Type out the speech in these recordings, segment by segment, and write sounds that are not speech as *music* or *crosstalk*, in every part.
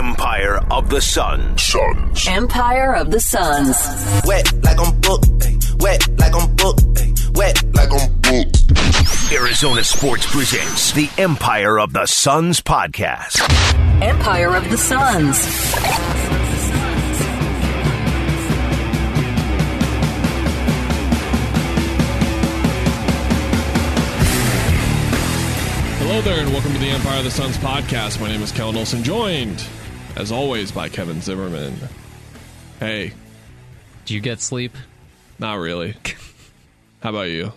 Empire of the Sun. Suns. Empire of the Suns. Wet like I'm booked. Wet like I'm booked. Wet like I'm booked. Arizona Sports presents the Empire of the Suns podcast. Empire of the Suns. Hello there, and welcome to the Empire of the Suns podcast. My name is Kellen Olson, joined, as always, by Kevin Zimmerman. Hey, Do you get sleep? not really. *laughs* How about you?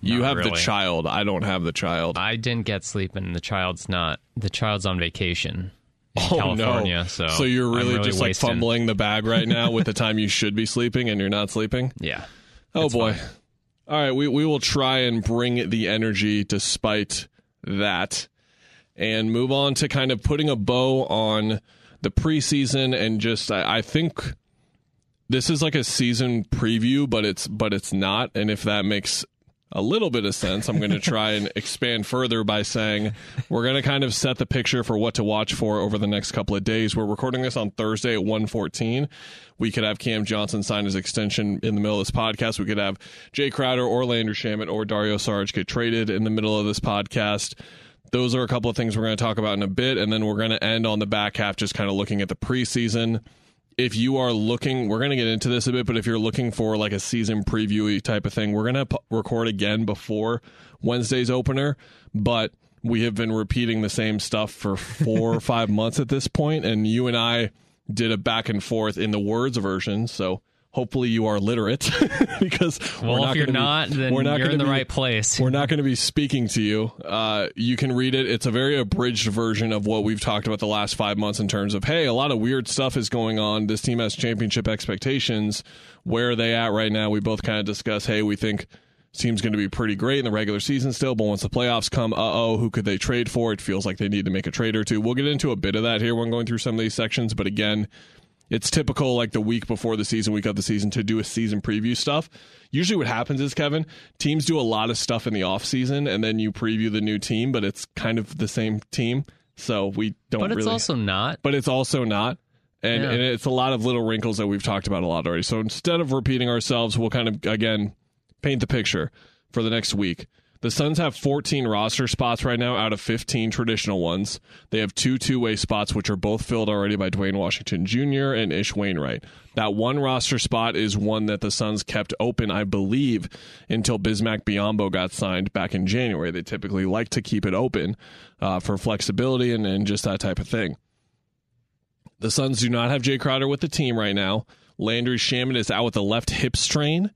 You Not have the child. I don't have the child. I didn't get sleep, and the child's not. The child's on vacation in oh California. no! So you're I'm really, just like fumbling the bag right now with the time you should be sleeping, and you're not sleeping. *laughs* Yeah. Oh boy! fine. All right, we we will try and bring the energy despite that, and move on to kind of putting a bow on the preseason and just I, I think this is like a season preview, but it's but it's not, and if that makes a little bit of sense, I'm going to try and *laughs* expand further by saying we're going to kind of set the picture for what to watch for over the next couple of days. We're recording this on Thursday at 1:14. We could have Cam Johnson sign his extension in the middle of this podcast. We could have Jae Crowder or Landry Shamet or Dario Saric get traded in the middle of this podcast. Those are a couple of things we're going to talk about in a bit, and then we're going to end on the back half just kind of looking at the preseason if you are looking, we're going to get into this a bit, but if you're looking for like a season preview type of thing, we're going to p- record again before Wednesday's opener. But we have been repeating the same stuff for four or *laughs* five months at this point, and you and I did a back and forth in the words version. So hopefully you are literate *laughs* because we're Well, not if you're gonna be- not, then we're not you're in the be- right place. we're not going to be speaking to you. Uh, you can read it. It's a very abridged version of what we've talked about the last five months in terms of, hey, a lot of weird stuff is going on. This team has championship expectations. Where are they at right now? We both kind of discuss, hey, we think team's going to be pretty great in the regular season still, but once the playoffs come, uh oh, who could they trade for? It feels like they need to make a trade or two. We'll get into a bit of that here when going through some of these sections, but again, it's typical like the week before the season, week of the season to do a season preview stuff. Usually what happens is Kevin, teams do a lot of stuff in the off season and then you preview the new team, but it's kind of the same team. So we don't but it's really also not. but it's also not. And, Yeah. and it's a lot of little wrinkles that we've talked about a lot already. So instead of repeating ourselves, we'll kind of again paint the picture for the next week. The Suns have 14 roster spots right now out of 15 traditional ones. They have two two way spots, which are both filled already by Duane Washington Jr. and Ish Wainright. That one roster spot is one that the Suns kept open, I believe, until Bismack Biyombo got signed back in January. They typically like to keep it open uh, for flexibility and, and just that type of thing. The Suns do not have Jae Crowder with the team right now. Landry Shamet is out with a left hip strain.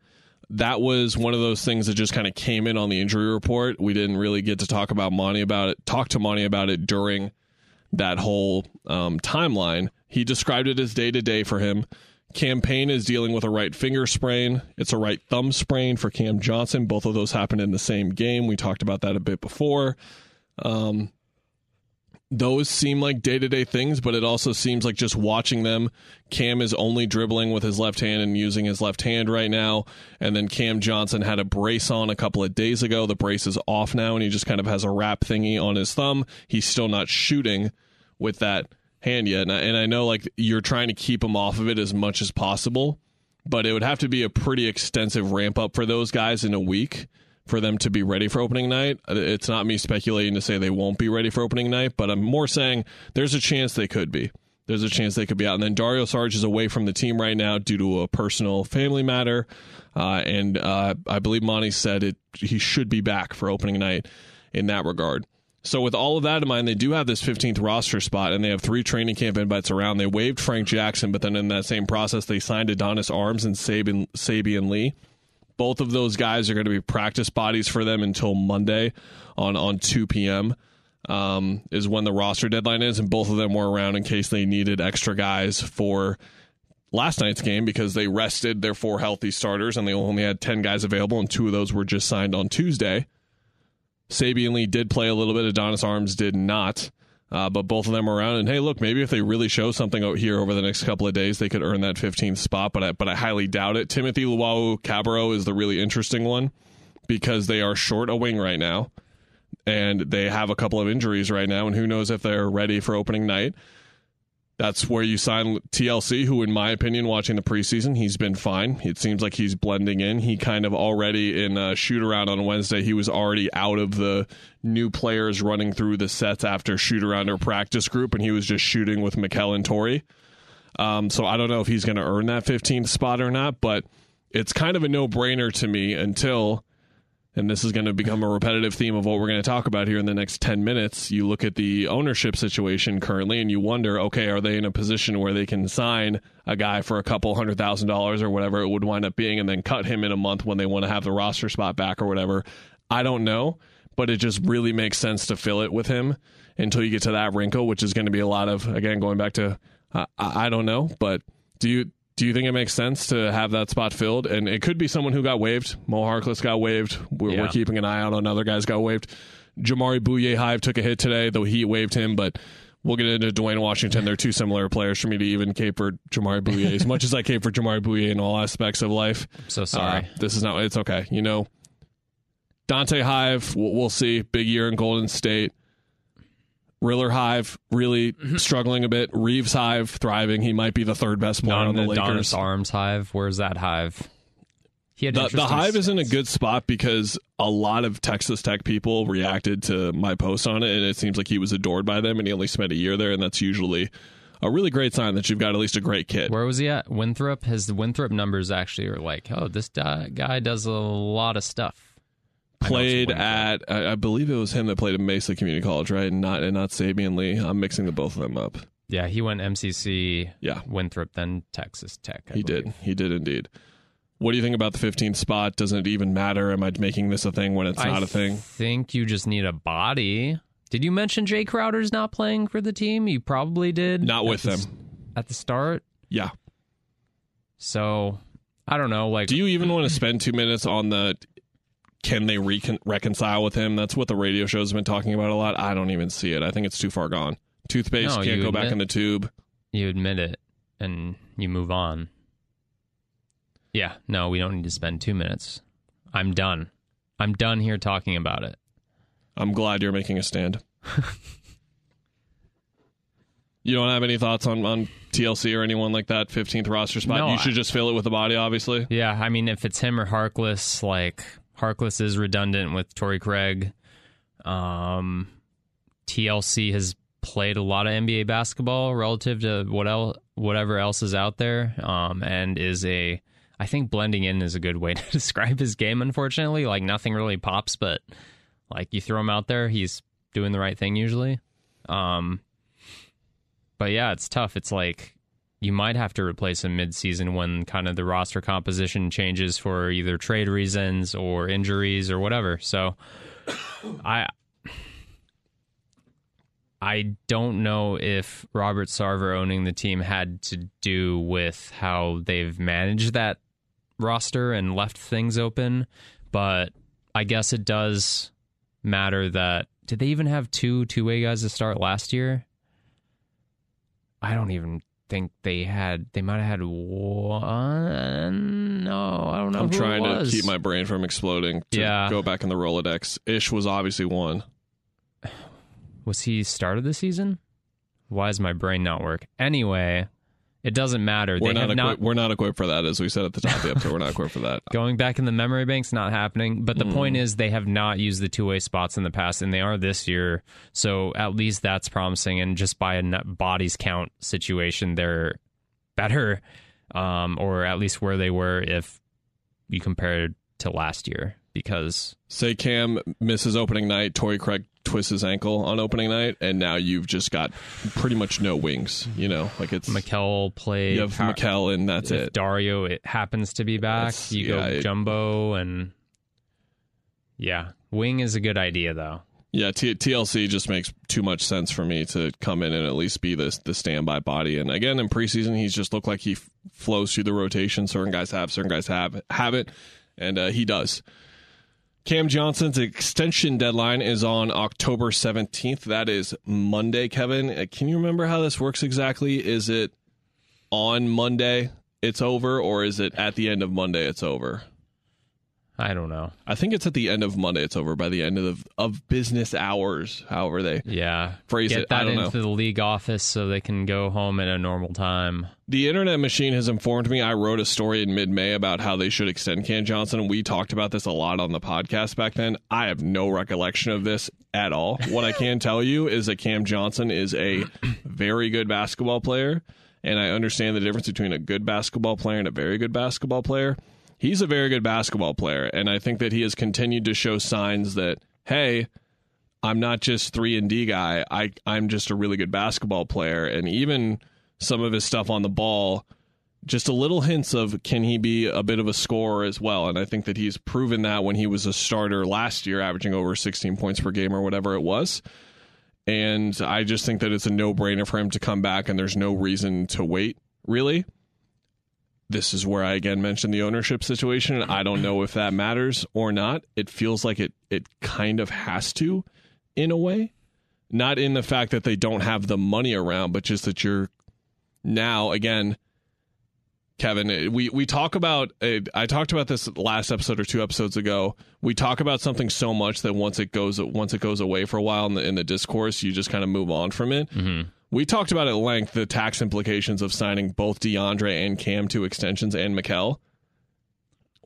That was one of those things that just kind of came in on the injury report. We didn't really get to talk about Monty about it, talk to Monty about it during that whole um, timeline. He described it as day to day for him. Cam Payne is dealing with a right finger sprain. It's a right thumb sprain for Cam Johnson. Both of those happened in the same game. We talked about that a bit before. Um, those seem like day to day things, but it also seems like just watching them, Cam is only dribbling with his left hand and using his left hand right now. And then Cam Johnson had a brace on a couple of days ago. The brace is off now, and he just kind of has a wrap thingy on his thumb. He's still not shooting with that hand yet. And I, and I know like you're trying to keep him off of it as much as possible, but it would have to be a pretty extensive ramp up for those guys in a week for them to be ready for opening night. It's not me speculating to say they won't be ready for opening night, but I'm more saying there's a chance they could be. There's a chance they could be out. And then Dario Saric is away from the team right now due to a personal family matter. Uh, and uh, I believe Monty said it he should be back for opening night in that regard. So with all of that in mind, they do have this 15th roster spot, and they have three training camp invites around. They waived Frank Jackson, but then in that same process, they signed Adonis Arms and Saben, Saben Lee. Both of those guys are going to be practice bodies for them until Monday on, on 2 p.m. Um, is when the roster deadline is, and both of them were around in case they needed extra guys for last night's game because they rested their four healthy starters and they only had 10 guys available, and two of those were just signed on Tuesday. Saben Lee did play a little bit. Adonis Arms did not. Uh, but both of them are around, and hey, look, maybe if they really show something out here over the next couple of days, they could earn that 15th spot. But I, but I highly doubt it. Timothé Luwawu-Cabarrot is the really interesting one because they are short a wing right now, and they have a couple of injuries right now, and who knows if they're ready for opening night. That's where you sign TLC, who, in my opinion, watching the preseason, he's been fine. It seems like he's blending in. He kind of already in a shoot around on Wednesday, he was already out of the new players running through the sets after shoot around or practice group, and he was just shooting with Mikal and Torrey. Um, so I don't know if he's going to earn that 15th spot or not, but it's kind of a no brainer to me until and this is going to become a repetitive theme of what we're going to talk about here in the next 10 minutes. You look at the ownership situation currently and you wonder, okay, are they in a position where they can sign a guy for a couple hundred thousand dollars or whatever it would wind up being and then cut him in a month when they want to have the roster spot back or whatever? I don't know, but it just really makes sense to fill it with him until you get to that wrinkle, which is going to be a lot of, again, going back to, uh, I don't know, but do you do you think it makes sense to have that spot filled? And it could be someone who got waived. Mo Harkless got waived. We're, Yeah. we're keeping an eye out on other guys got waived. Jamaree Bouyea Hive took a hit today, though he waived him, but we'll get into Duane Washington. They're two similar players for me to even cape for Jamaree Bouyea. as much as I cape for Jamaree Bouyea in all aspects of life, So sorry. uh, this is not, it's okay. You know, Donte Hive, we'll, we'll see. Big year in Golden State. Riller Hive really Mm-hmm. struggling a bit. Reaves Hive thriving. He might be the third best player Not on the the Lakers. Adonis Arms hive. Where's that hive? He had The, the Hive is in a good spot because a lot of Texas Tech people reacted to my post on it, and it seems like he was adored by them, and he only spent a year there, and that's usually a really great sign that you've got at least a great kid. Where was he at? Winthrop. His Winthrop numbers actually are like, oh, this guy does a lot of stuff. I know it's Played at, I, I believe it was him that played at Mesa Community College, right? And not and not Saben Lee. I'm mixing the both of them up. Yeah, he went MCC, Yeah, Winthrop, then Texas Tech. I he believe. did. He did indeed. What do you think about the 15th spot? Doesn't it even matter? Am I making this a thing when it's not a thing? I think you just need a body. Did you mention Jae Crowder's not playing for the team? You probably did. Not with them. at the start. Yeah. So I don't know. Like, Do you even want to spend two minutes on the can they recon- reconcile with him? That's what the radio show's been talking about a lot. I don't even see it. I think it's too far gone. Toothpaste No, can't you go back admit- in the tube. you admit it and you move on. Yeah, no, we don't need to spend two minutes. I'm done. I'm done here talking about it. I'm glad you're making a stand. *laughs* you don't have any thoughts on, on TLC or anyone like that 15th roster spot? No, you I- should just fill it with a body, obviously. Yeah, I mean, if it's him or Harkless, like Harkless is redundant with Torrey Craig. Um, TLC has played a lot of NBA basketball relative to what el- whatever else is out there, um, and is a. I think blending in is a good way *laughs* to describe his game. Unfortunately, like nothing really pops, but like you throw him out there, he's doing the right thing usually. Um, but yeah, it's tough. It's like you might have to replace him mid-season when kind of the roster composition changes for either trade reasons or injuries or whatever. So I I don't know if Robert Sarver owning the team had to do with how they've managed that roster and left things open, but I guess it does matter that did they even have two two-way guys to start last year? I don't even think they had. They might have had one. No, I don't know. I'm trying to keep my brain from exploding to Yeah. go back in the Rolodex. Ish was obviously one. Was he started the season? Why is my brain not work? Anyway, it doesn't matter. We're they not, have not. equipped, we're not equipped for that, as we said at the top of the episode. We're not equipped for that. *laughs* Going back in the memory bank's not happening. But the Hmm. point is, they have not used the two way spots in the past, and they are this year. So at least that's promising. And just by a bodies count situation, they're better, um, or at least where they were if you compare it to last year. Because Say Cam misses opening night, Torrey Craig twists his ankle on opening night, and now you've just got pretty much no wings. You know, like it's Mikal played. you have Mikal, and that's if it. Dario it happens to be back, That's- you yeah, go it- jumbo and yeah, wing is a good idea though. Yeah, T- TLC just makes too much sense for me to come in and at least be the the standby body. And again, in preseason, he's just looked like he f- flows through the rotation. Certain guys have, certain guys have have it, and uh, he does. Cam Johnson's extension deadline is on October 17th. That is Monday, Kevin. Uh, Can you remember how this works exactly? Is it on Monday it's over, or is it at the end of Monday it's over? I don't know. I think it's at the end of Monday. It's over by the end of of business hours. However they Yeah. Phrase Get it, I that don't into know. the league office so they can go home at a normal time. The internet machine has informed me. I wrote a story in mid May about how they should extend Cam Johnson. We talked about this a lot on the podcast back then. I have no recollection of this at all. What I can tell you is that Cam Johnson is a *clears throat* very good basketball player, and I understand the difference between a good basketball player and a very good basketball player. He's a very good basketball player, and I think that he has continued to show signs that, hey, I'm not just three and D guy. I I'm just a really good basketball player, and even some of his stuff on the ball, just a little hints of can he be a bit of a scorer as well. And I think that he's proven that when he was a starter last year, averaging over 16 points per game or whatever it was. And I just think that it's a no brainer for him to come back, and there's no reason to wait really. This is where I again mentioned the ownership situation. I don't know if that matters or not. It feels like it it kind of has to in a way. Not in the fact that they don't have the money around, but just that you're now again Kevin, we we talk about uh, I talked about this last episode or two episodes ago. We talk about something so much that once it goes once it goes away for a while in the in the discourse, you just kind of move on from it. We talked about at length the tax implications of signing both DeAndre and Cam to extensions and Mikal.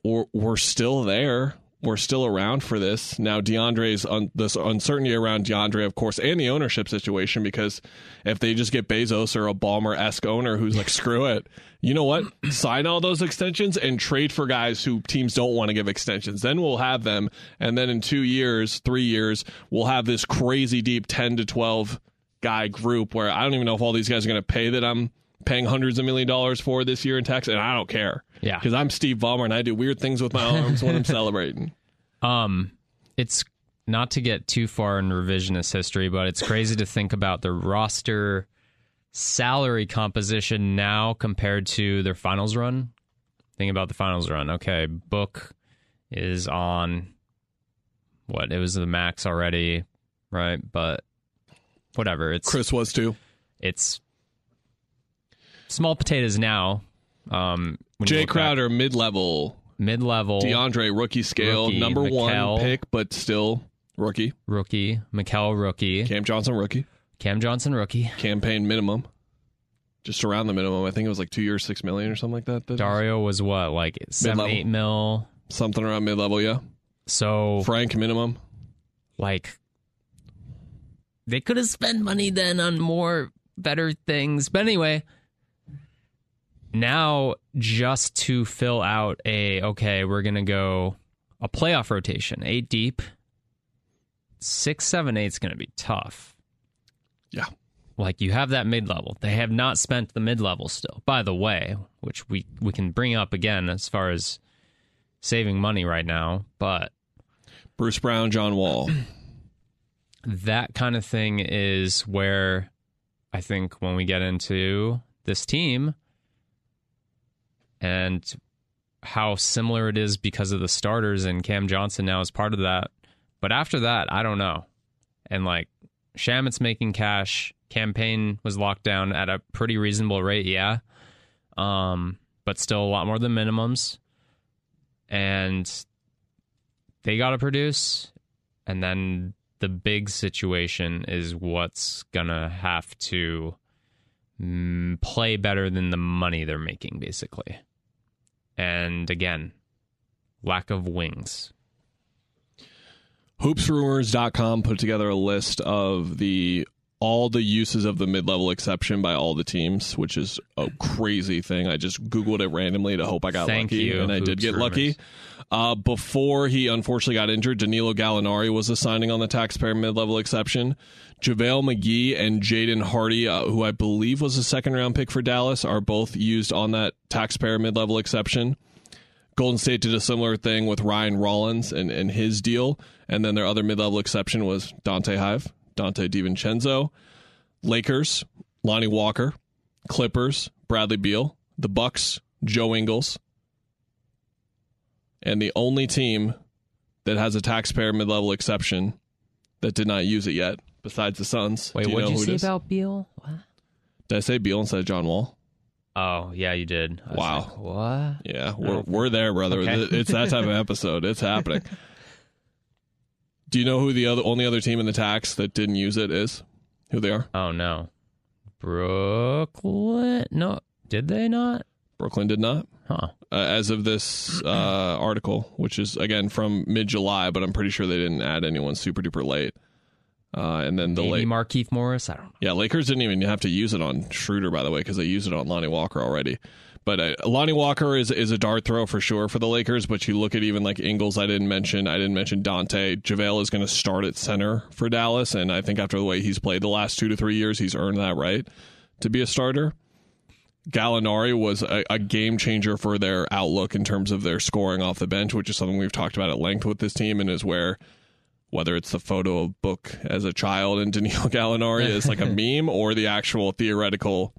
Or we're still there. We're still around for this. Now DeAndre's un- this uncertainty around DeAndre, of course, and the ownership situation because if they just get Bezos or a Ballmer esque owner who's like, screw it, you know what? *clears throat* Sign all those extensions and trade for guys who teams don't want to give extensions. Then we'll have them, and then in two years, three years, we'll have this crazy deep ten to twelve guy group where I don't even know if all these guys are going to pay that I'm paying hundreds of million dollars for this year in tax, and I don't care. Yeah. because I'm Steve Ballmer and I do weird things with my *laughs* arms when I'm celebrating. Um, it's not to get too far in revisionist history, but it's crazy to think about the roster salary composition now compared to their finals run. Think about the finals run. Okay, Book is on what? It was the max already, right? But whatever. It's Chris was too. it's small potatoes now. Um, Jae. Crowder, mid level. mid-level, DeAndre, rookie scale, Rookie, number Mikal. one pick, but still rookie. rookie, Mikal rookie, Cam Johnson, rookie. Cam Johnson rookie, Cam Payne minimum. Just around the minimum. I think it was like two years, six million or something like that. That- Dario was what like seven Mid-level. eight mil. Something around mid level, yeah. So Frank minimum. like they could have spent money then on more better things. But anyway, now just to fill out a okay, we're gonna go a playoff rotation, eight deep. Six, seven, eight's gonna be tough. Yeah. Like you have that mid level. They have not spent the mid level still. By the way, which we we can bring up again as far as saving money right now, but Bruce Brown, John Wall. *clears throat* that kind of thing is where I think when we get into this team and how similar it is because of the starters and Cam Johnson now is part of that. But after that, I don't know. And like Shamet's making cash. Cam Payne was locked down at a pretty reasonable rate, yeah. Um, but still a lot more than minimums. And they got to produce. And then the big situation is what's gonna have to mm, play better than the money they're making, basically. And again, lack of wings. Hoopsrumors.com put together a list of the all the uses of the mid-level exception by all the teams, which is a crazy thing. I just googled it randomly to hope I got Thank lucky, you, and I did get lucky. Uh, before he unfortunately got injured, Danilo Gallinari was assigning on the taxpayer mid-level exception. JaVale McGee and Jaden Hardy, uh, who I believe was a second-round pick for Dallas, are both used on that taxpayer mid-level exception. Golden State did a similar thing with Ryan Rollins and, and his deal. And then their other mid level exception was Donte Hive, Donte DiVincenzo, Lakers, Lonnie Walker, Clippers, Bradley Beal, the Bucks, Joe Ingles. And the only team that has a taxpayer mid level exception that did not use it yet, besides the Suns. Wait, what did you who it say about Beal? What? Did I say Beal instead of John Wall? Oh yeah, you did. I Wow. like, what? Yeah, oh, we're we're there, brother. Okay. It's that type of *laughs* episode. It's happening. Do you know who the other only other team in the tax that didn't use it is? Who they are? Oh no, Brooklyn. No, did they not? Brooklyn did not. Huh. Uh, as of this uh, *clears throat* article, which is again from mid July, but I'm pretty sure they didn't add anyone super duper late. Uh, and then the Maybe late, Markieff Morris. I don't know. yeah, Lakers didn't even have to use it on Schroeder, by the way, because they used it on Lonnie Walker already. But uh, Lonnie Walker is is a dart throw for sure for the Lakers. But you look at even like Ingles, I didn't mention. I didn't mention Donte. JaVale is going to start at center for Dallas, and I think after the way he's played the last two to three years, he's earned that right to be a starter. Gallinari was a, a game changer for their outlook in terms of their scoring off the bench, which is something we've talked about at length with this team, and is where whether it's the photo of book as a child and *laughs* Danilo Gallinari is like a *laughs* meme or the actual theoretical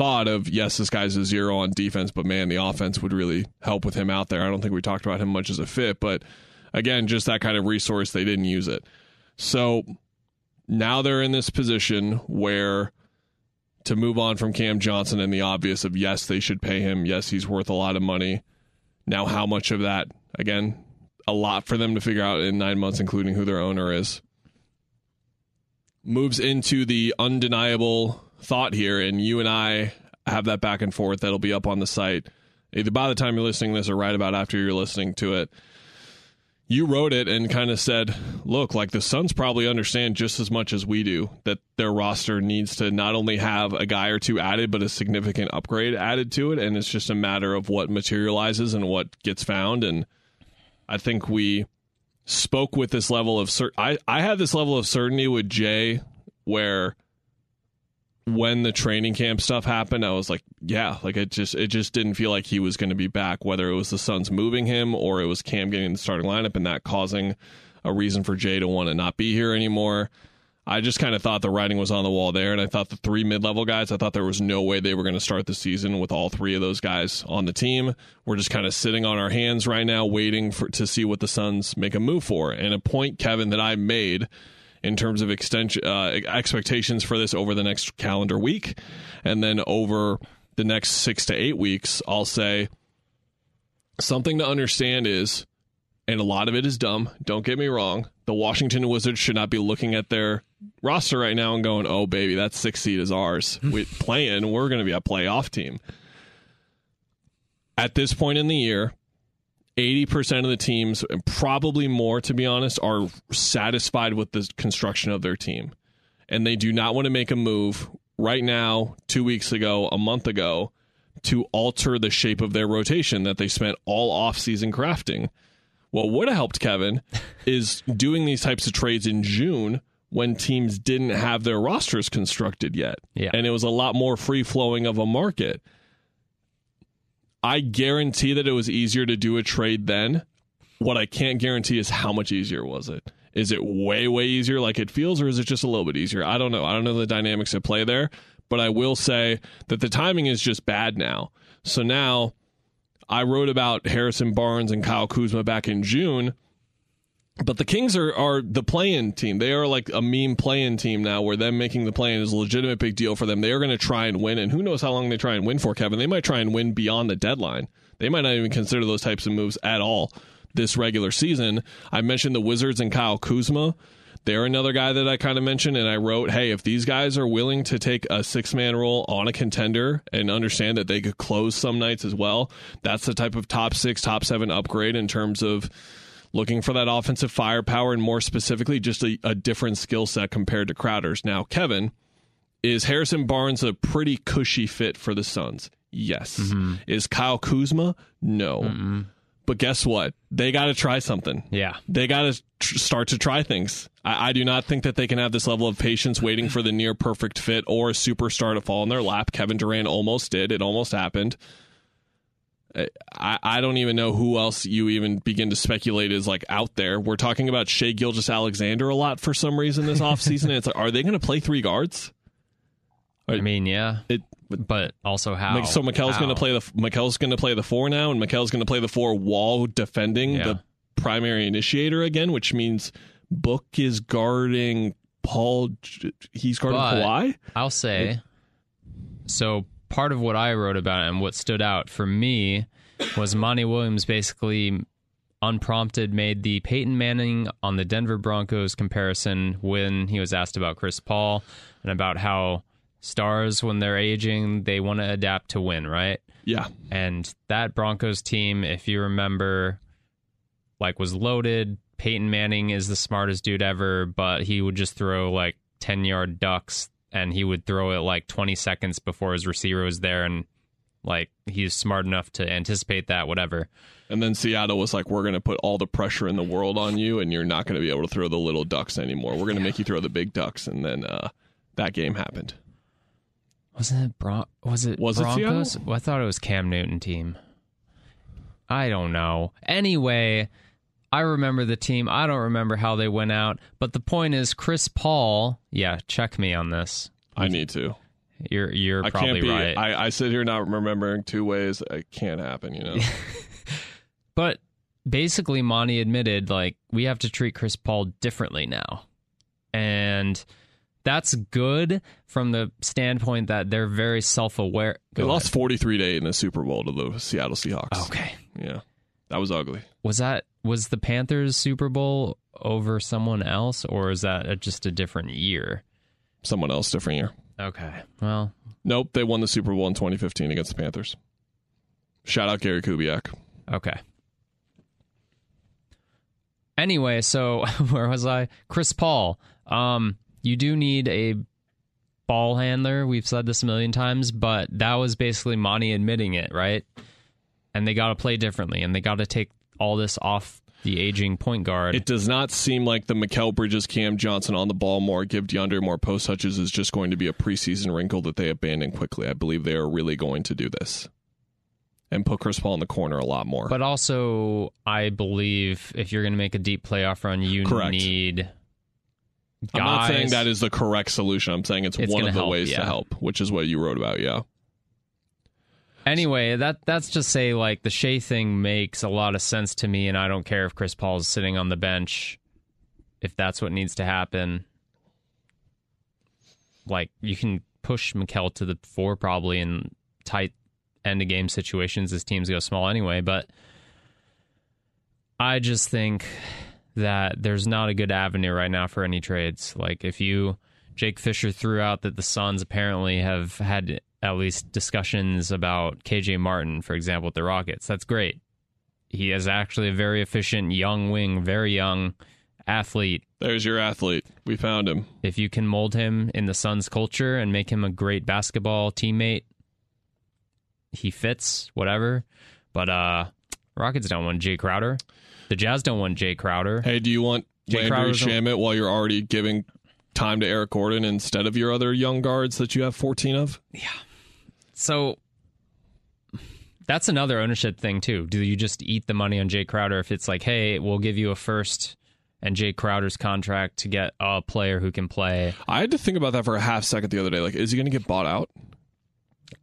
thought of yes, this guy's a zero on defense, but man, the offense would really help with him out there. I don't think we talked about him much as a fit, but again, just that kind of resource, they didn't use it. So now they're in this position where to move on from Cam Johnson and the obvious of yes, they should pay him. Yes, he's worth a lot of money. Now, how much of that? Again, a lot for them to figure out in nine months, including who their owner is. Moves into the undeniable thought here, and you and I have that back and forth that'll be up on the site either by the time you're listening this or right about after you're listening to it. You wrote it and kind of said, look, like the Suns probably understand just as much as we do that their roster needs to not only have a guy or two added, but a significant upgrade added to it. And it's just a matter of what materializes and what gets found. And I think we spoke with this level of cer- I, I had this level of certainty with Jae where when the training camp stuff happened, I was like, yeah, like it just it just didn't feel like he was going to be back. Whether it was the Suns moving him or it was Cam getting the starting lineup and that causing a reason for Jae to want to not be here anymore. I just kind of thought the writing was on the wall there, and I thought the three mid-level guys. I thought there was no way they were going to start the season with all three of those guys on the team. We're just kind of sitting on our hands right now, waiting for to see what the Suns make a move for. And a point, Kevin, that I made in terms of extension uh, expectations for this over the next calendar week, and then over the next six to eight weeks, I'll say something to understand is, and a lot of it is dumb. Don't get me wrong. The Washington Wizards should not be looking at their roster right now and going, "Oh, baby, that six seed is ours. *laughs* We playing. We're going to be a playoff team." At this point in the year, 80% of the teams, and probably more to be honest, are satisfied with the construction of their team. And they do not want to make a move right now, two weeks ago, a month ago, to alter the shape of their rotation that they spent all offseason crafting. What would have helped Kevin *laughs* is doing these types of trades in June when teams didn't have their rosters constructed yet. Yeah. And it was a lot more free flowing of a market. I guarantee that it was easier to do a trade then. What I can't guarantee is how much easier was it. Is it way way easier like it feels or is it just a little bit easier? I don't know. I don't know the dynamics at play there, but I will say that the timing is just bad now. So now I wrote about Harrison Barnes and Kyle Kuzma back in June, but the Kings are, are the play-in team. They are like a meme play-in team now, where them making the play-in is a legitimate big deal for them. They are going to try and win, and who knows how long they try and win for, Kevin. They might try and win beyond the deadline. They might not even consider those types of moves at all this regular season. I mentioned the Wizards and Kyle Kuzma. They're another guy that I kind of mentioned, and I wrote, hey, if these guys are willing to take a six man role on a contender and understand that they could close some nights as well, that's the type of top six, top seven upgrade in terms of looking for that offensive firepower and more specifically, just a, a different skill set compared to Crowder's. Now, Kevin, is Harrison Barnes a pretty cushy fit for the Suns? Yes. Mm-hmm. Is Kyle Kuzma? No. But guess what? They got to try something. Yeah. They got to tr- start to try things. I-, I do not think that they can have this level of patience waiting for the near perfect fit or a superstar to fall in their lap. Kevin Durant almost did. It almost happened. I, I don't even know who else you even begin to speculate is like out there. We're talking about Shai Gilgeous-Alexander a lot for some reason this *laughs* offseason. it's like, are they going to play three guards? I mean, yeah. It, But also how? so Mikal's going to play the Mikal's going to play the four now, and Mikal's going to play the four wall defending Yeah. the primary initiator again, which means Book is guarding Paul. He's guarding But- Kawhi. I'll say. So part of what I wrote about and what stood out for me was Monty Williams basically unprompted made the Peyton Manning on the Denver Broncos comparison when he was asked about Chris Paul and about how stars when they're aging they want to adapt to win, right? Yeah. And that Broncos team, if you remember, like was loaded. Peyton Manning is the smartest dude ever, but he would just throw like 10 yard ducks and he would throw it like 20 seconds before his receiver was there. And like he's smart enough to anticipate that, whatever. And then Seattle was like, we're going to put all the pressure in the world on you, and you're not going to be able to throw the little ducks anymore. We're going to make you throw the big ducks. And then uh, that game happened. Wasn't it Bron- was it Was it Broncos? Seattle? well, I thought it was Cam Newton team. I don't know. Anyway, I remember the team. I don't remember how they went out, but the point is Chris Paul, yeah, check me on this. I need to. You're you're I probably can't be. right. I, I sit here not remembering two ways. It can't happen, you know? *laughs* But basically, Monty admitted like we have to treat Chris Paul differently now, and that's good from the standpoint that they're very self-aware. They Go lost 43 to 8 in the Super Bowl to the Seattle Seahawks. Okay, Yeah. That was ugly. was that was the Panthers Super Bowl over someone else, or is that a, just a different year? Someone else, different year. Okay, well, Nope, they won the Super Bowl in 2015 against the Panthers. Shout out Gary Kubiak. Okay. Anyway, so *laughs* where was I? Chris Paul. Um, you do need a ball handler. We've said this a million times, but that was basically Monty admitting it, right? And they got to play differently, and they got to take all this off the aging point guard. It does not seem like the Mikal Bridges, Cam Johnson on the ball more, give DeAndre more post touches is just going to be a preseason wrinkle that they abandon quickly. I believe they are really going to do this and put Chris Paul in the corner a lot more. but also, I believe if you're going to make a deep playoff run, you Correct. need. I'm not saying that is the correct solution. I'm saying it's, It's one of the help, ways to help, which is what you wrote about. Yeah. Anyway, that that's just say like the Shai thing makes a lot of sense to me, and I don't care if Chris Paul's sitting on the bench, if that's what needs to happen. Like you can push Mikal to the four probably in tight end of game situations as teams go small anyway, but I just think that there's not a good avenue right now for any trades. Like if you Jake Fisher threw out that the Suns apparently have had at least discussions about KJ Martin, for example, with the Rockets. That's great. He is actually a very efficient young wing, very young athlete. There's your athlete. We found him. If you can mold him in the Suns culture and make him a great basketball teammate, he fits, whatever. But uh Rockets don't want Jae Crowder. The Jazz don't want Jae Crowder. Hey, do you want Jae Landry Shamet while you're already giving time to Eric Gordon instead of your other young guards that you have 14 of? So that's another ownership thing too. Do you just eat the money on Jae Crowder if it's like, hey, we'll give you a first and Jae Crowder's contract to get a player who can play, I had to think about that for a half second the other day. Like, is he going to get bought out?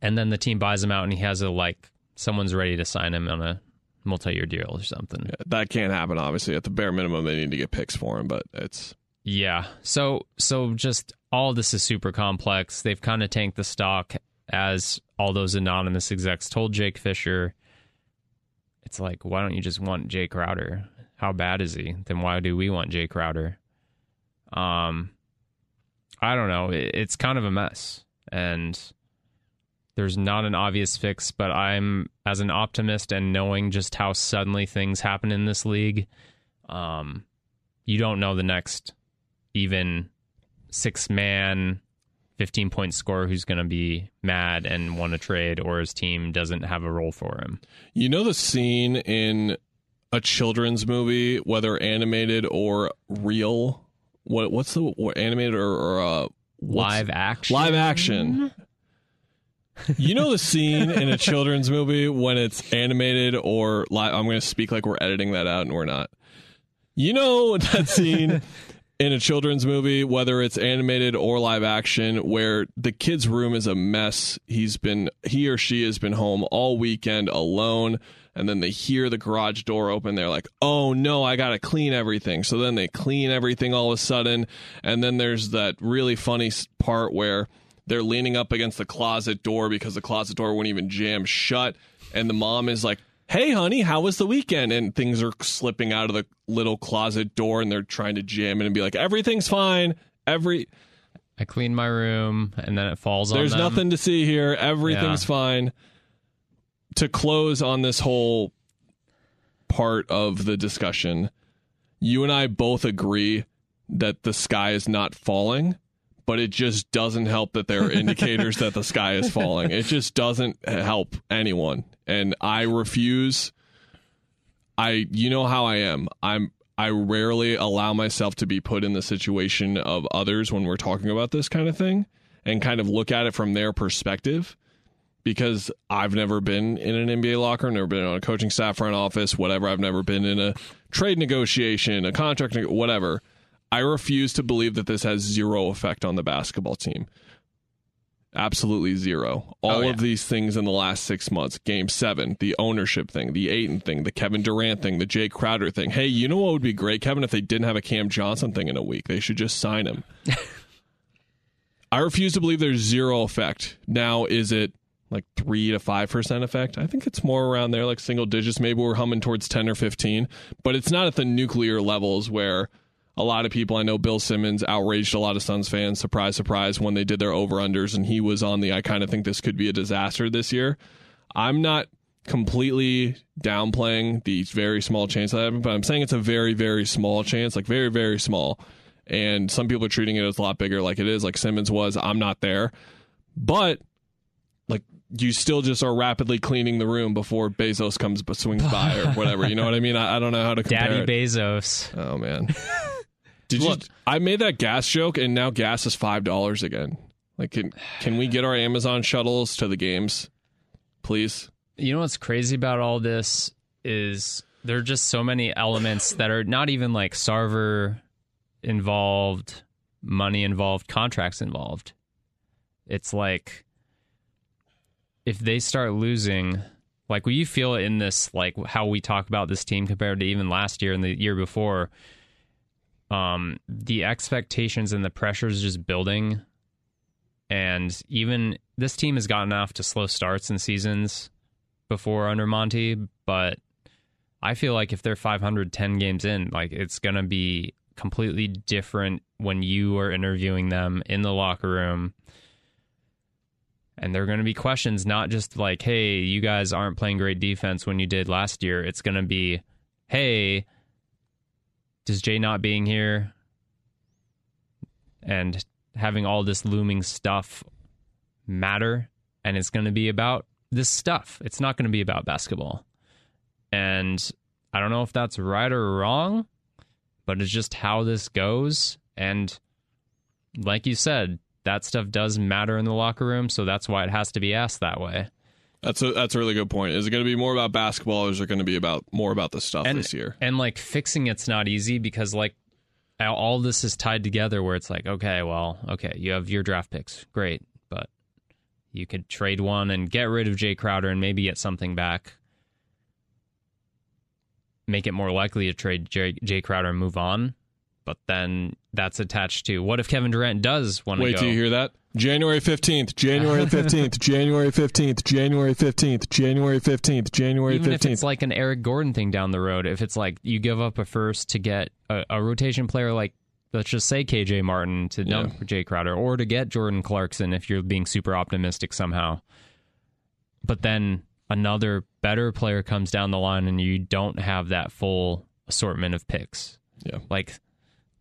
and then the team buys him out and he has a like someone's ready to sign him on a multi-year deal or something. That can't happen, obviously. At the bare minimum, they need to get picks for him, but it's. Yeah. So so just all this is super complex. They've kind of tanked the stock as all those anonymous execs told Jake Fisher. It's like, why don't you just want Jae Crowder? How bad is he? Then why do we want Jae Crowder? Um I don't know. It's kind of a mess. And there's not an obvious fix, but I'm as an optimist and knowing just how suddenly things happen in this league, um, you don't know the next even six man, 15 point scorer who's going to be mad and want to trade or his team doesn't have a role for him. You know the scene in a children's movie, whether animated or real? What What's the what, animated or, or uh, Live action. Live action. You know the scene in a *laughs* children's movie when it's animated or live. I'm going to speak like we're editing that out and we're not. You know that scene *laughs* in a children's movie, whether it's animated or live action, where the kid's room is a mess. He's been, he or she has been home all weekend alone. And then they hear the garage door open. They're like, oh no, I got to clean everything. So then they clean everything all of a sudden. And then there's that really funny part where they're leaning up against the closet door because the closet door wouldn't even jam shut. And the mom is like, Hey, honey, how was the weekend? And things are slipping out of the little closet door and they're trying to jam it and be like, Everything's fine. Every I clean my room and then it falls on there's them. nothing to see here. Everything's Yeah. fine. To close on this whole part of the discussion, you and I both agree that the sky is not falling, but it just doesn't help that there are indicators that the sky is falling. It just doesn't help anyone. And I refuse I you know how I am. I'm I rarely allow myself to be put in the situation of others when we're talking about this kind of thing and kind of look at it from their perspective because I've never been in an NBA locker, never been on a coaching staff front office, whatever. I've never been in a trade negotiation, a contract, whatever. I refuse to believe that this has zero effect on the basketball team. Absolutely zero. All Oh, yeah. of these things in the last six months game seven, the ownership thing, the Ayton thing, the Kevin Durant thing, the Jae Crowder thing. Hey, you know what would be great, Kevin, if they didn't have a Cam Johnson thing in a week? They should just sign him. *laughs* I refuse to believe there's zero effect. Now, is it like three to five percent effect? I think it's more around there, like single digits. Maybe we're humming towards ten or fifteen, but it's not at the nuclear levels where a lot of people. I know Bill Simmons outraged a lot of Suns fans. Surprise, surprise, when they did their over unders, and he was on the. I kind of think this could be a disaster this year. I'm not completely downplaying the very small chance that happened, but I'm saying it's a very, very small chance, like very, very small. And some people are treating it as a lot bigger, like it is, like Simmons was. I'm not there, but like you still just are rapidly cleaning the room before Bezos comes swings by or *laughs* whatever. You know what I mean? I, I don't know how to compare. Daddy it. Bezos. Oh man. *laughs* Did Look. you I made that gas joke and now gas is five dollars again. Like can can we get our Amazon shuttles to the games? Please? You know what's crazy about all this is there are just so many elements that are not even like Sarver involved, money involved, contracts involved. It's like if they start losing, like will you feel it in this like how we talk about this team compared to even last year and the year before? Um, the expectations and the pressures just building, and even this team has gotten off to slow starts in seasons before under Monty, but I feel like if they're 510 games in, like it's going to be completely different when you are interviewing them in the locker room. And there are going to be questions, not just like, hey, you guys aren't playing great defense when you did last year. It's going to be, hey, does Jae not being here and having all this looming stuff matter? And it's going to be about this stuff. It's not going to be about basketball. And I don't know if that's right or wrong, but it's just how this goes. And like you said, that stuff does matter in the locker room. So that's why it has to be asked that way. That's a that's a really good point. Is it going to be more about basketball or is it going to be about more about the stuff and, this year? And like fixing it's not easy because like all- this is tied together where it's like, okay, well, okay, you have your draft picks. Great. But you could trade one and get rid of Jae Crowder and maybe get something back. Make it more likely to trade Jae, Jae Crowder and move on. But then that's attached to what if Kevin Durant does want to Wait go? till you hear that. January 15th, January *laughs* 15th, January 15th, January 15th, January 15th, January 15th. Even if it's like an Eric Gordon thing down the road, if it's like you give up a first to get a, a rotation player like let's just say KJ Martin to dump Jae Crowder or to get Jordan Clarkson if you're being super optimistic somehow. But then another better player comes down the line and you don't have that full assortment of picks. Yeah. Like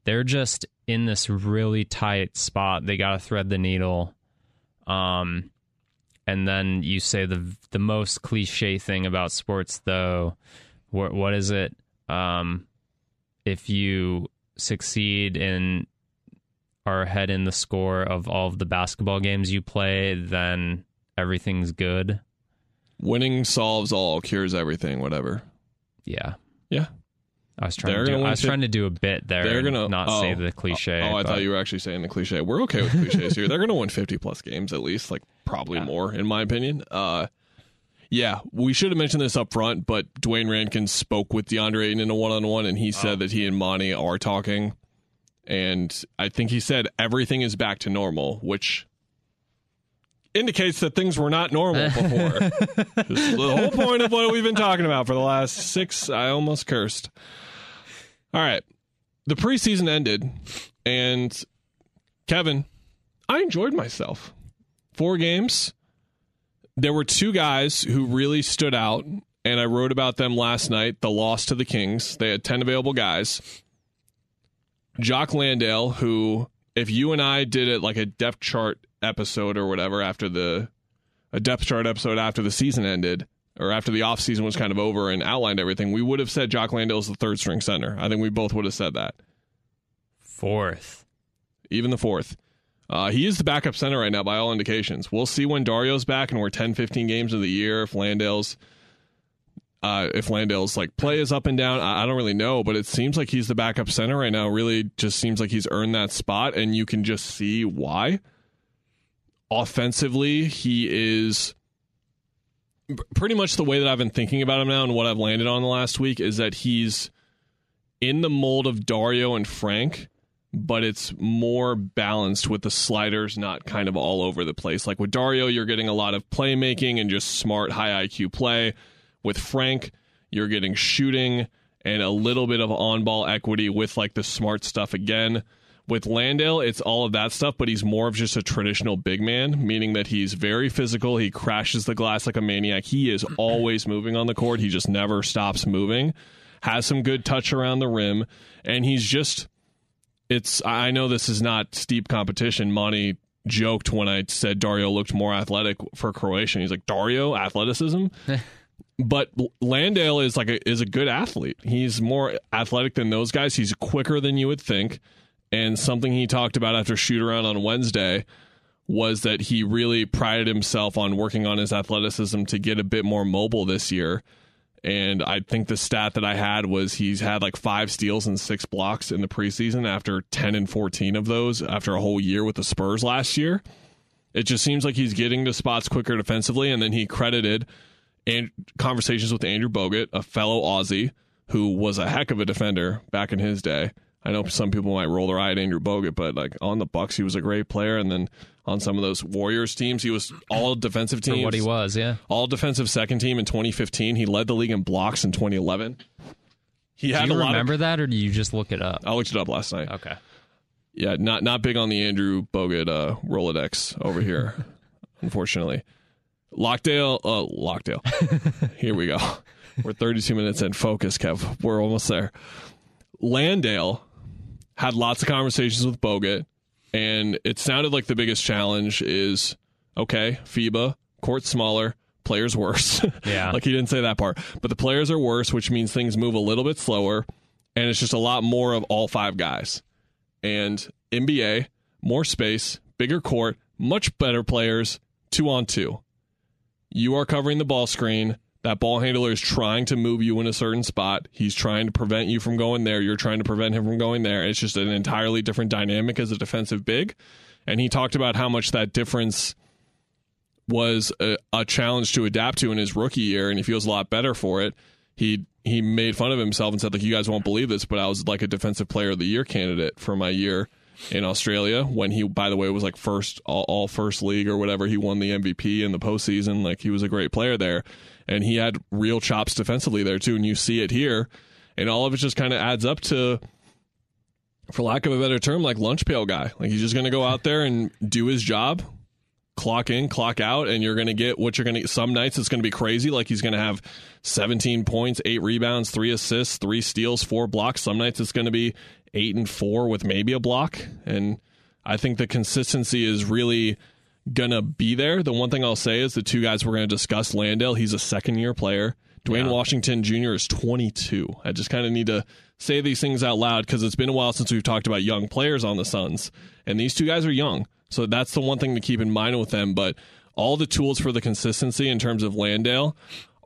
they're just in this really tight spot. They got to thread the needle. Um and then you say the the most cliche thing about sports though what what is it um if you succeed in are ahead in the score of all of the basketball games you play then everything's good Winning solves all, cures everything, whatever. yeah Yeah. I was trying They're to do, I was fif- trying to do a bit there They're gonna and not oh, say the cliche Oh, I but- thought you were actually saying the cliche. We're okay with cliches here. They're going to win 50 plus games at least, like probably more, in my opinion. Uh, yeah, we should have mentioned this up front, but Duane Rankin spoke with DeAndre Ayton in a one on one, and he said that he and Monty are talking. And I think he said everything is back to normal, which indicates that things were not normal *laughs* before. The whole point of what we've been talking about for the last six. I almost cursed. All right. The preseason ended, and Kevin, I enjoyed myself. Four games. There were two guys who really stood out, and I wrote about them last night. The loss to the Kings. They had 10 available guys. Jock Landale, who, if you and I did it like a depth chart episode or whatever after the a depth chart episode after the season ended or after the offseason was kind of over and outlined everything, we would have said Jock Landale is the third string center. I think we both would have said that. Fourth. Even the fourth. Uh, he is the backup center right now by all indications. We'll see when Dario's back and we're 10, 15 games of the year if Landale's uh, if Landale's like play is up and down. I, I don't really know, but it seems like he's the backup center right now. Really just seems like he's earned that spot and you can just see why. Offensively, he is pretty much the way that I've been thinking about him now and what I've landed on the last week is that he's in the mold of Dario and Frank, but it's more balanced with the sliders not kind of all over the place. Like with Dario, you're getting a lot of playmaking and just smart high IQ play. With Frank, you're getting shooting and a little bit of on ball equity with like the smart stuff again. With Landale, it's all of that stuff, but he's more of just a traditional big man, meaning that he's very physical. He crashes the glass like a maniac. He is *clears throat* always moving on the court. He just never stops moving. Has some good touch around the rim, and he's just. It's. I know this is not steep competition. Monty joked when I said Dario looked more athletic for Croatian. He's like Dario athleticism. *laughs* but Landale is like a, is a good athlete. He's more athletic than those guys. He's quicker than you would think. And something he talked about after shoot around on Wednesday was that he really prided himself on working on his athleticism to get a bit more mobile this year. And I think the stat that I had was he's had like five steals and six blocks in the preseason after 10 and 14 of those after a whole year with the Spurs last year. It just seems like he's getting to spots quicker defensively. And then he credited and conversations with Andrew Bogut, a fellow Aussie who was a heck of a defender back in his day. I know some people might roll their eye at Andrew Bogut, but like on the Bucks, he was a great player, and then on some of those Warriors teams, he was all defensive teams. For what he was, yeah, all defensive second team in 2015. He led the league in blocks in 2011. He had do you a lot remember of, that, or do you just look it up? I looked it up last night. Okay. Yeah, not not big on the Andrew Bogut uh, Rolodex over here, *laughs* unfortunately. Lockdale, uh, Lockdale. *laughs* Here we go. We're 32 minutes in. Focus, Kev. We're almost there. Landale had lots of conversations with Bogut, and it sounded like the biggest challenge is okay, FIBA, court smaller, players worse. *laughs* Yeah. like he didn't say that part. But the players are worse, which means things move a little bit slower, and it's just a lot more of all five guys. And NBA, more space, bigger court, much better players, two on two. You are covering the ball screen. That ball handler is trying to move you in a certain spot. He's trying to prevent you from going there. You're trying to prevent him from going there. It's just an entirely different dynamic as a defensive big. And he talked about how much that difference was a, a challenge to adapt to in his rookie year, and he feels a lot better for it. He he made fun of himself and said like, "You guys won't believe this, but I was like a defensive player of the year candidate for my year." in Australia when he, by the way, was like first all, all, first league or whatever. He won the MVP in the postseason. Like he was a great player there, and he had real chops defensively there too. And you see it here, and all of it just kind of adds up to, for lack of a better term, like lunch pail guy. Like he's just going to go out there and do his job. Clock in, clock out, and you're going to get what you're going to get. Some nights it's going to be crazy. Like he's going to have 17 points, eight rebounds, three assists, three steals, four blocks. Some nights it's going to be eight and four with maybe a block. And I think the consistency is really gonna be there. The one thing I'll say is the two guys we're gonna discuss, Landale, he's a second year player. Duane Yeah. Washington Jr. is 22. I just kind of need to say these things out loud because it's been a while since we've talked about young players on the Suns, and these two guys are young. So that's the one thing to keep in mind with them. But all the tools for the consistency in terms of Landale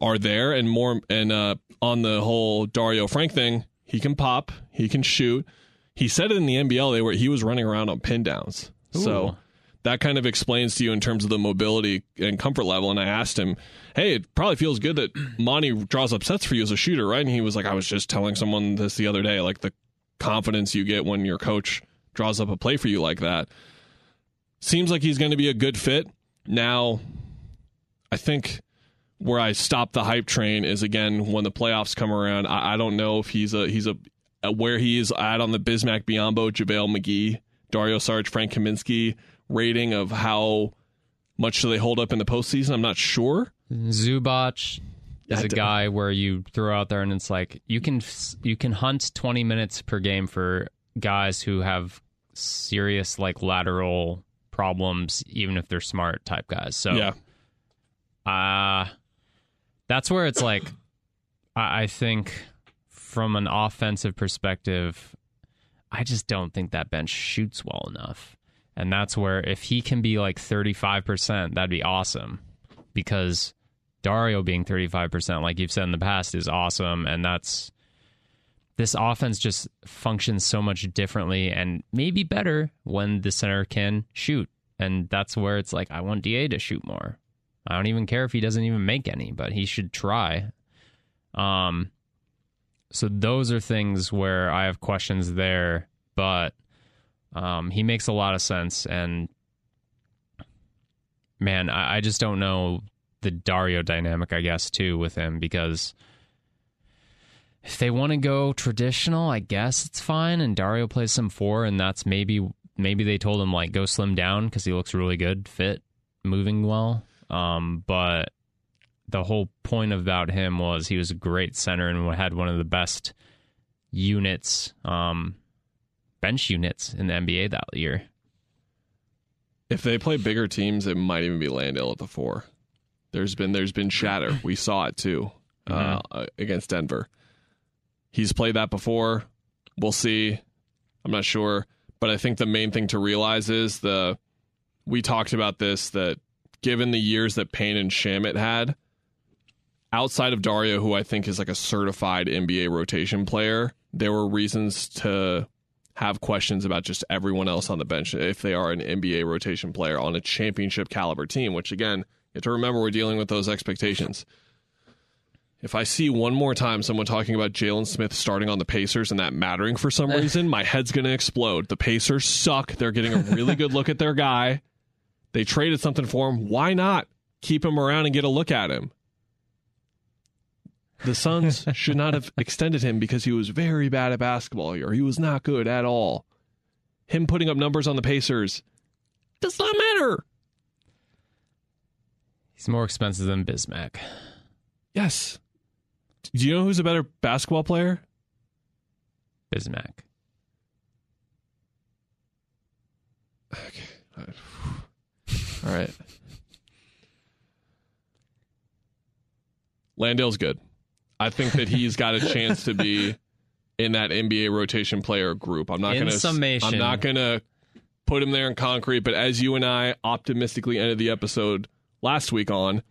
are there, and more. And uh, on the whole Dario Frank thing, he can pop, he can shoot. He said it in the NBL they were he was running around on pin downs. So Ooh. That kind of explains to you in terms of the mobility and comfort level. And I asked him, "Hey, it probably feels good that *clears throat* Monty draws up sets for you as a shooter, right?" And he was like, "I was just telling someone this the other day, like the confidence you get when your coach draws up a play for you like that. Seems like he's going to be a good fit. now I think where I stop the hype train is again when the playoffs come around. I, I don't know if he's a he's a, where he is at on the Bismack Biyombo, JaVale McGee, Dario Saric, Frank Kaminsky rating of how much do they hold up in the postseason. I'm not sure. Zubac is a guy where you throw out there and it's like you can you can hunt 20 minutes per game for guys who have serious like lateral problems even if they're smart type guys. So Yeah, uh that's where it's like I, I think from an offensive perspective, I just don't think that bench shoots well enough. And that's where if he can be like 35%, that'd be awesome. Because Dario being 35%, like you've said in the past, is awesome. And that's this offense just functions so much differently and maybe better when the center can shoot. And that's where it's like, I want DA to shoot more. I don't even care if he doesn't even make any, but he should try. Um, so those are things where I have questions there, but um, he makes a lot of sense. And man, I, I just don't know the Dario dynamic, I guess, too, with him because if they want to go traditional, I guess it's fine. And Dario plays some four, and that's maybe maybe they told him like go slim down because he looks really good, fit, moving well. Um, but the whole point about him was he was a great center and had one of the best units, um, bench units in the NBA that year. if they play bigger teams, it might even be Landale at the four. There's been there's been shatter. We saw it too uh, against Denver. He's played that before. We'll see. I'm not sure, but I think the main thing to realize is the we talked about this that given the years that Payne and Shamet had, outside of Dario, who I think is like a certified NBA rotation player, there were reasons to have questions about just everyone else on the bench if they are an NBA rotation player on a championship caliber team, which again, you have to remember we're dealing with those expectations. If I see one more time someone talking about Jalen Smith starting on the Pacers and that mattering for some *laughs* reason, my head's going to explode. The Pacers suck. They're getting a really good look at their guy. They traded something for him. Why not keep him around and get a look at him? The Suns *laughs* should not have extended him because he was very bad at basketball or he was not good at all. Him putting up numbers on the Pacers does not matter. He's more expensive than Bismack. Yes. Do you know who's a better basketball player? Bismack. Okay. All right. Landale's good. I think that he's got a chance to be in that NBA rotation player group. I'm not In going to summation. I'm not going to put him there in concrete, but as you and I optimistically ended the episode last week on,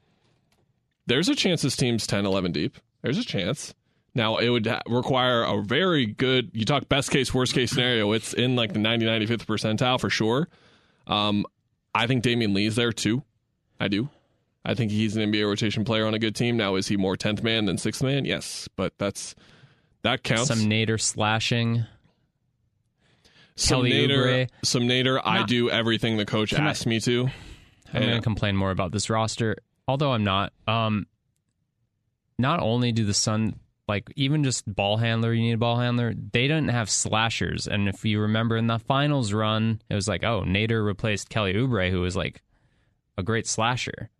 there's a chance this team's 10 11 deep. There's a chance. Now, it would require a very good, you talk best case, worst case scenario, it's in like the 90, 95th percentile for sure. Um, I think Damion Lee's there too. I do. I think he's an NBA rotation player on a good team. Now, is he more 10th man than 6th man? Yes, but that's that counts. Some Nader slashing. some Kelly Nader, Oubre. some Nader. I do everything the coach asks I- me to. I'm going to complain more about this roster, although I'm not. Um, not only do the Sun like even just ball handler, you need a ball handler. They didn't have slashers, and if you remember in the finals run, it was like, oh, Nader replaced Kelly Oubre, who was like a great slasher.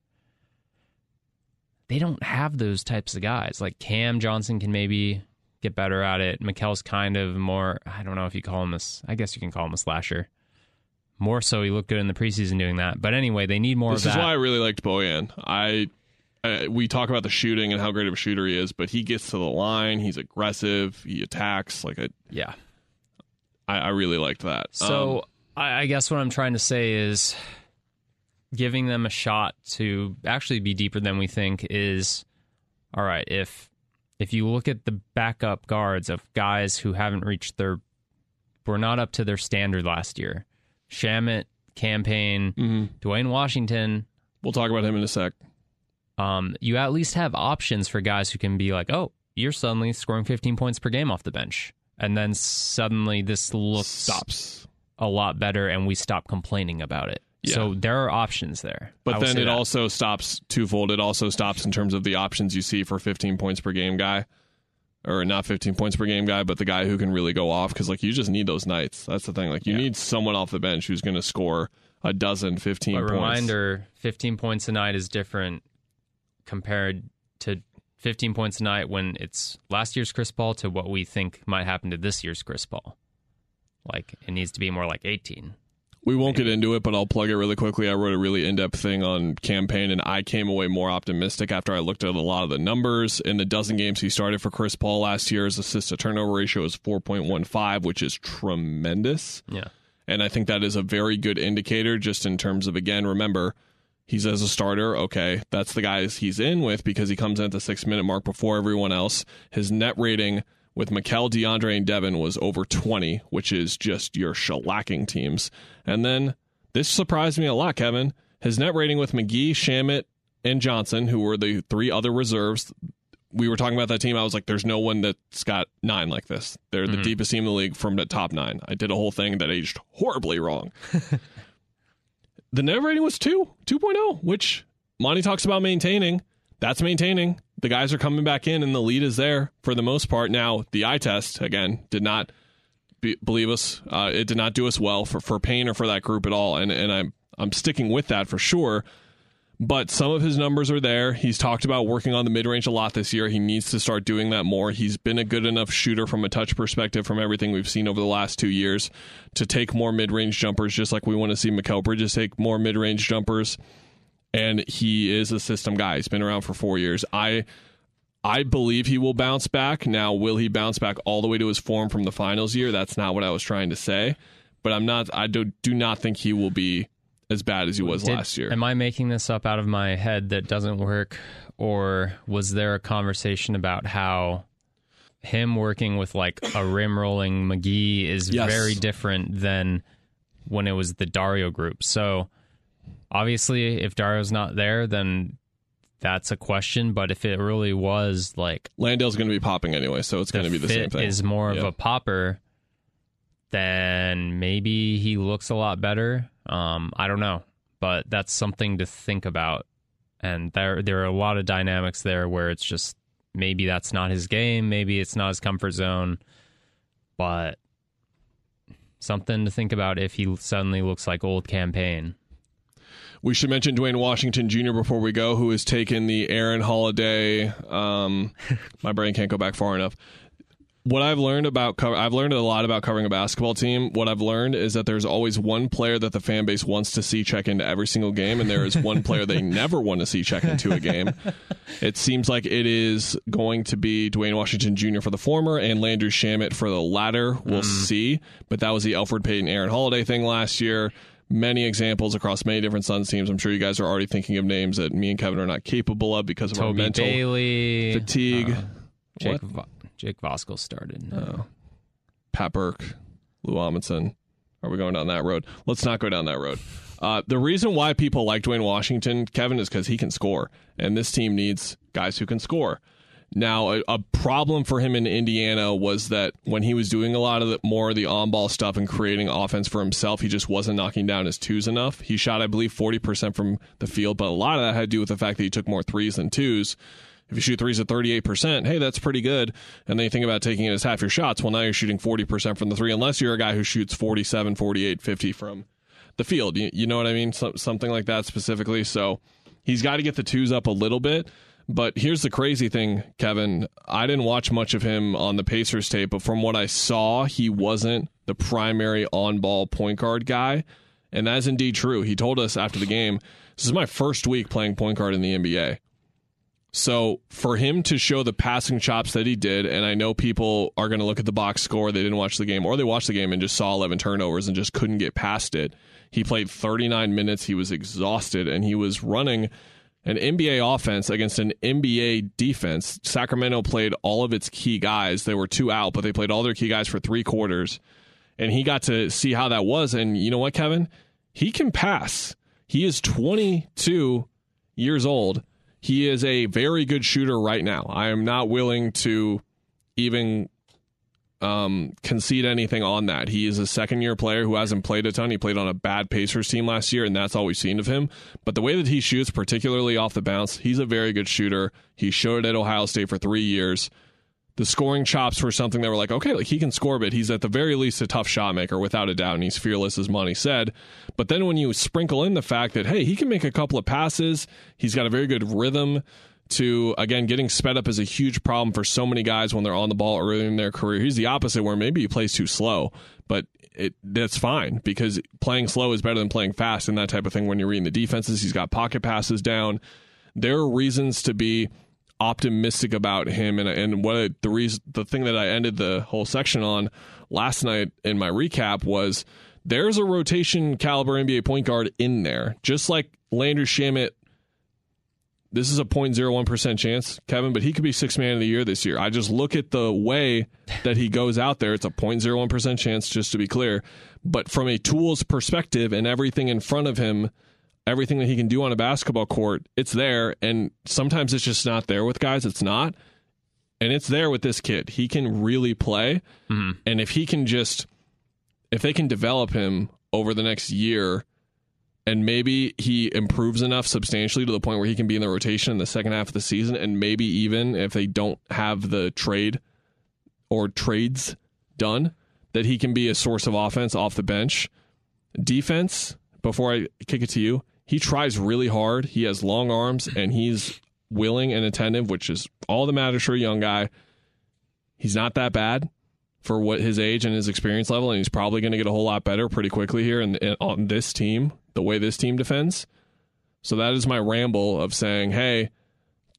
They don't have those types of guys. Like Cam Johnson can maybe get better at it. Mikal's kind of more. I don't know if you call him this. I guess you can call him a slasher. More so, he looked good in the preseason doing that. But anyway, they need more This is that. why I really liked Bojan. I uh, we talk about the shooting and how great of a shooter he is, but he gets to the line. He's aggressive. He attacks. Like I, yeah. I, I really liked that. So Um, I, I guess what I'm trying to say is giving them a shot to actually be deeper than we think is all right. If if you look at the backup guards of guys who haven't reached their were not up to their standard last year, Shamet, Campaign, mhm. Duane Washington. we'll talk about him in a sec. Um, you at least have options for guys who can be like, oh, you're suddenly scoring 15 points per game off the bench, and then suddenly this looks Stops. a lot better and we stop complaining about it. So there are options there. But then it that. also stops twofold. It also stops in terms of the options you see for 15 points per game guy, or not 15 points per game guy, but the guy who can really go off. Because like you just need those nights. That's the thing. Like you Yeah. need someone off the bench who's going to score a dozen, 15 But points. reminder, 15 points a night is different compared to 15 points a night when it's last year's Chris Paul to what we think might happen to this year's Chris Paul. Like it needs to be more like 18. We won't get into it, but I'll plug it really quickly. I wrote a really in depth thing on Cam Payne, and I came away more optimistic after I looked at a lot of the numbers. In the dozen games he started for Chris Paul last year, his assist to turnover ratio is 4.15, which is tremendous. Yeah. And I think that is a very good indicator just in terms of, again, remember, he's as a starter. Okay. That's the guys he's in with because he comes in at the six minute mark before everyone else. His net rating with Mikal, DeAndre, and Devin was over 20, which is just your shellacking teams. And then this surprised me a lot, Kevin. His net rating with McGee, Shamet, and Johnson, who were the three other reserves. We were talking about that team. I was like, there's no one that's got nine like this. They're the mm-hmm. deepest team in the league from the top nine. I did a whole thing that aged horribly wrong. *laughs* the net rating was 2, 2.0, which Monty talks about maintaining. That's maintaining. The guys are coming back in, and the lead is there for the most part. Now, the eye test, again, did not be, believe us. Uh, it did not do us well for, for Payne or for that group at all. And, and I'm, I'm sticking with that for sure. But some of his numbers are there. He's talked about working on the mid range a lot this year. He needs to start doing that more. He's been a good enough shooter from a touch perspective from everything we've seen over the last two years to take more mid range jumpers, just like we want to see Mikal Bridges take more mid range jumpers. And he is a system guy. He's been around for four years. I I believe he will bounce back. Now, will he bounce back all the way to his form from the finals year? That's not what I was trying to say. But I'm not. I do do not think he will be as bad as he was Did- last year. Am I making this up out of my head that doesn't work? Or was there a conversation about how him working with like a rim rolling McGee is Yes. very different than when it was the Dario group? So obviously, if Dario's not there, then that's a question. But if it really was like Landale's going to be popping anyway, so it's going to be the same thing. is more Yeah. of a popper, then maybe he looks a lot better. Um, I don't know, but that's something to think about. And there, there are a lot of dynamics there where it's just maybe that's not his game, maybe it's not his comfort zone, but something to think about if he suddenly looks like old Cam Payne. We should mention Duane Washington Jr. before we go, who has taken the Aaron Holiday. Um, *laughs* my brain can't go back far enough. What I've learned about cover, I've learned a lot about covering a basketball team. What I've learned is that there's always one player that the fan base wants to see check into every single game, and there is one player they *laughs* never want to see check into a game. It seems like it is going to be Duane Washington Jr. for the former and Landry Shamet for the latter. We'll see. But that was the Elfrid Payton Aaron Holiday thing last year. Many examples across many different Suns teams. I'm sure you guys are already thinking of names that me and Kevin are not capable of because of our mental Bailey, fatigue. Jake, What? Vo- Jake Voskuhl started. Pat Burke, Lou Amundson. Are we going down that road? Let's not go down that road. Uh, the reason why people like Duane Washington, Kevin, is because he can score, and this team needs guys who can score. Now, a, a problem for him in Indiana was that when he was doing a lot of the, more of the on-ball stuff and creating offense for himself, he just wasn't knocking down his twos enough. He shot, I believe, forty percent from the field, but a lot of that had to do with the fact that he took more threes than twos. If you shoot threes at 38%, hey, that's pretty good. And then you think about taking it as half your shots. Well, now you're shooting 40% from the three, unless you're a guy who shoots 47, 48, 50 from the field. You, you know what I mean? So, something like that specifically. So he's got to get the twos up a little bit. But here's the crazy thing, Kevin. I didn't watch much of him on the Pacers tape, but from what I saw, he wasn't the primary on ball point guard guy. And that's indeed true. He told us after the game, this is my first week playing point guard in the NBA. So for him to show the passing chops that he did, and I know people are going to look at the box score, they didn't watch the game, or they watched the game and just saw 11 turnovers and just couldn't get past it. He played 39 minutes. He was exhausted, and he was running an NBA offense against an NBA defense. Sacramento played all of its key guys. They were two out, but they played all their key guys for three quarters. And he got to see how that was. And you know what, Kevin? He can pass. He is 22 years old. He is a very good shooter right now. I am not willing to even um, concede anything on that. He is a second year player who hasn't played a ton. He played on a bad Pacers team last year, and that's all we've seen of him. But the way that he shoots, particularly off the bounce, he's a very good shooter. He showed it at Ohio State for three years. The scoring chops were something that were like, okay, like he can score, but he's at the very least a tough shot maker without a doubt, and he's fearless, as Monty said. But then when you sprinkle in the fact that, hey, he can make a couple of passes, he's got a very good rhythm to again getting sped up is a huge problem for so many guys when they're on the ball early in their career. He's the opposite where maybe he plays too slow, but it that's fine because playing slow is better than playing fast and that type of thing when you're reading the defenses. He's got pocket passes down. There are reasons to be optimistic about him and and what I, the reason the thing that I ended the whole section on last night in my recap was there's a rotation caliber NBA point guard in there. Just like Landry Shamet this is a 0.01% chance, Kevin, but he could be six man of the year this year. I just look at the way that he goes out there. It's a 0.01% chance, just to be clear. But from a tools perspective and everything in front of him, everything that he can do on a basketball court, it's there. And sometimes it's just not there with guys. It's not. And it's there with this kid. He can really play. Mm-hmm. And if he can just, if they can develop him over the next year, and maybe he improves enough substantially to the point where he can be in the rotation in the second half of the season and maybe even if they don't have the trade or trades done that he can be a source of offense off the bench. Defense before i kick it to you he tries really hard. He has long arms and he's willing and attentive which is all that matters for a young guy. He's not that bad for what his age and his experience level and he's probably going to get a whole lot better pretty quickly here and on this team the way this team defends. So that is my ramble of saying, hey,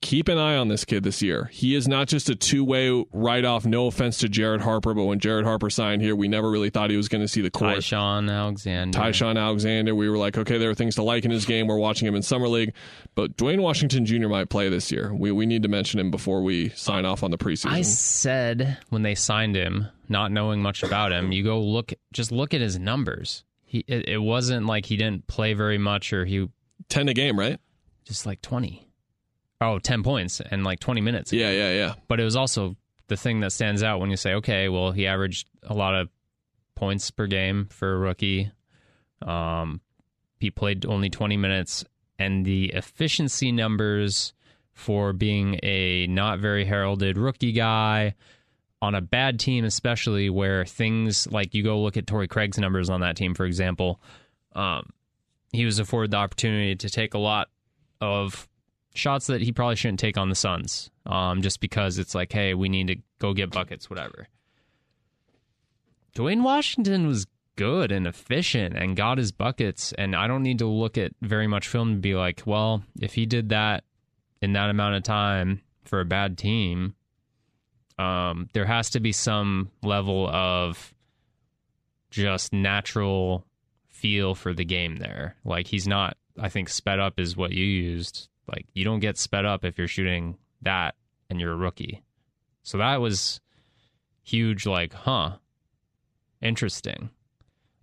keep an eye on this kid this year. He is not just a two way write off. No offense to Jared Harper, but when Jared Harper signed here, we never really thought he was going to see the court. Ty-Shon Alexander. Ty-Shon Alexander. We were like, okay, there are things to like in his game. We're watching him in summer league, but Duane Washington Jr. might play this year. We we need to mention him before we sign off on the preseason. I said when they signed him, not knowing much about him, you go look, just look at his numbers he it, it wasn't like he didn't play very much or he 10 a game, right? Just like 20. Oh, 10 points and like 20 minutes. Yeah, yeah, yeah. But it was also the thing that stands out when you say, okay, well, he averaged a lot of points per game for a rookie. Um, he played only 20 minutes, and the efficiency numbers for being a not very heralded rookie guy on a bad team, especially where things like you go look at Torrey Craig's numbers on that team, for example, um, he was afforded the opportunity to take a lot of shots that he probably shouldn't take on the Suns, um, just because it's like, hey, we need to go get buckets, whatever. Duane Washington was good and efficient and got his buckets, and I don't need to look at very much film to be like, well, if he did that in that amount of time for a bad team, um, there has to be some level of just natural feel for the game there. Like he's not, I think sped up is what you used. Like you don't get sped up if you're shooting that and you're a rookie. So that was huge. Like, huh, interesting.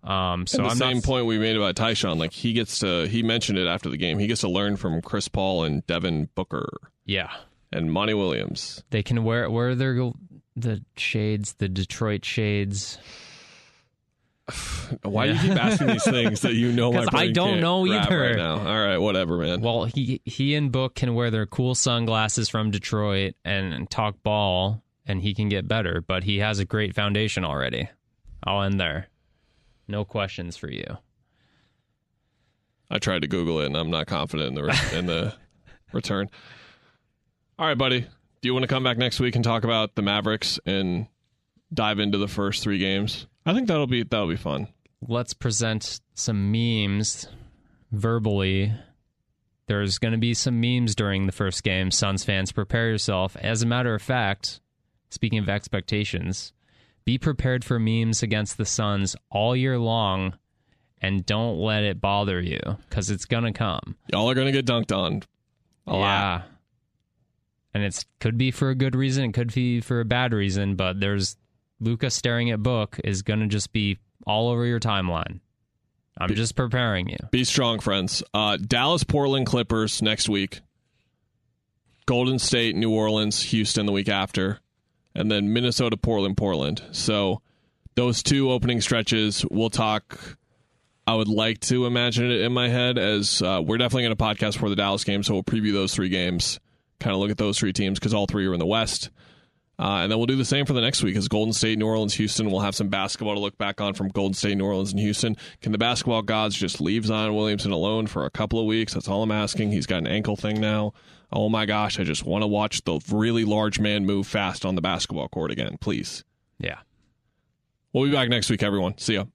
Um, so and the I'm same not, point we made about Ty-Shon, like he gets to, he mentioned it after the game. He gets to learn from Chris Paul and Devin Booker. Yeah, and Monty Williams. They can wear wear their the shades, the Detroit shades. *sighs* Why do you keep asking these things that you know? My *laughs* I don't know either. Right now. All right, whatever, man. Well, he he and Book can wear their cool sunglasses from Detroit and, and talk ball, and he can get better. But he has a great foundation already. I'll end there. No questions for you. I tried to Google it, and I'm not confident in the re- in the *laughs* return. All right, buddy. Do you want to come back next week and talk about the Mavericks and dive into the first three games? I think that'll be that'll be fun. Let's present some memes verbally. There's going to be some memes during the first game. Suns fans, prepare yourself. As a matter of fact, speaking of expectations, be prepared for memes against the Suns all year long and don't let it bother you because it's going to come. Y'all are going to get dunked on. A yeah. Lot and it could be for a good reason, it could be for a bad reason, but there's Luka staring at book is going to just be all over your timeline. I'm be, just preparing you. Be strong, friends. Uh, Dallas, Portland, Clippers next week. Golden State, New Orleans, Houston the week after, and then Minnesota, Portland, Portland. So those two opening stretches, we'll talk. I would like to imagine it in my head as uh, we're definitely going to podcast for the Dallas game, so we'll preview those three games, kind of look at those three teams because all three are in the West. Uh, and then we'll do the same for the next week as Golden State, New Orleans, Houston. We'll have some basketball to look back on from Golden State, New Orleans, and Houston. Can the basketball gods just leave Zion Williamson alone for a couple of weeks? That's all I'm asking. He's got an ankle thing now. Oh my gosh, I just want to watch the really large man move fast on the basketball court again, please. Yeah. We'll be back next week, everyone. See ya.